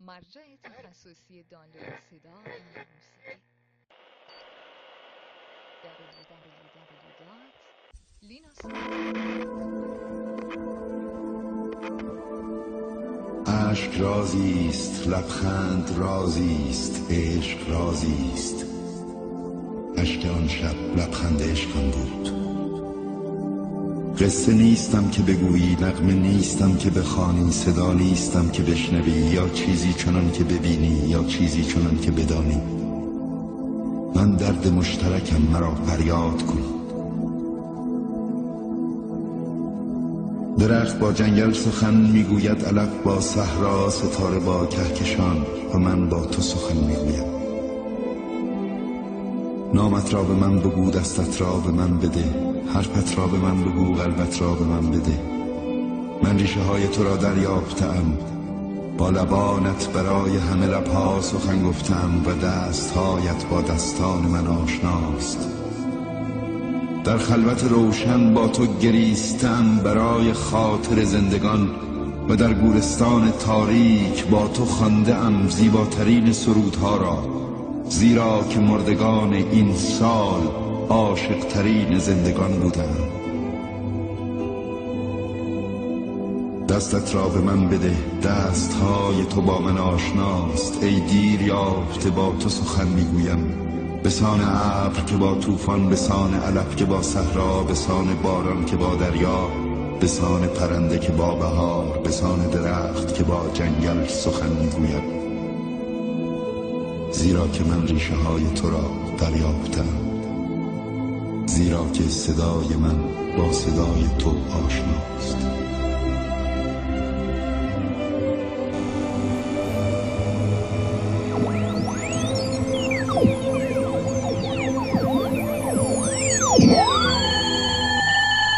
مرجع تخصصی دانلود صدا و موسیقی. اشک رازی است لبخند رازی است عشق رازی است اشک آن شب لبخند عشقم بود. قصه نیستم که بگویی نغمه نیستم که بخوانی صدا نیستم که بشنوی یا چیزی چنان که ببینی یا چیزی چنان که بدانی. من درد مشترکم مرا فریاد کن. درخت با جنگل سخن می‌گوید علف با صحرا ستاره با کهکشان و من با تو سخن می‌گویم. نامت را به من بگو دستت را به من بده. حرفت را به من بگو قلبت را به من بده. من ریشه های تو را دریافتم. با لبانت برای همه لبها سخن گفتم و دستهایت با دستان من آشناست. در خلوت روشن با تو گریستم برای خاطر زندگان و در گورستان تاریک با تو خانده ام زیباترین سرودها را. زیرا که مردگان این سال عاشقترین زندگان بودم دستت را به من بده دستهای تو با من آشناست. ای دیر یافته با تو سخن می‌گویم. بسان ابر که با طوفان بسان علف که با صحرا بسان باران که با دریا بسان پرنده که با بهار بسان درخت که با جنگل سخن می‌گویم. زیرا که من ریشه های تو را دریافتم. زیرا که صدای من با صدای تو آشناست.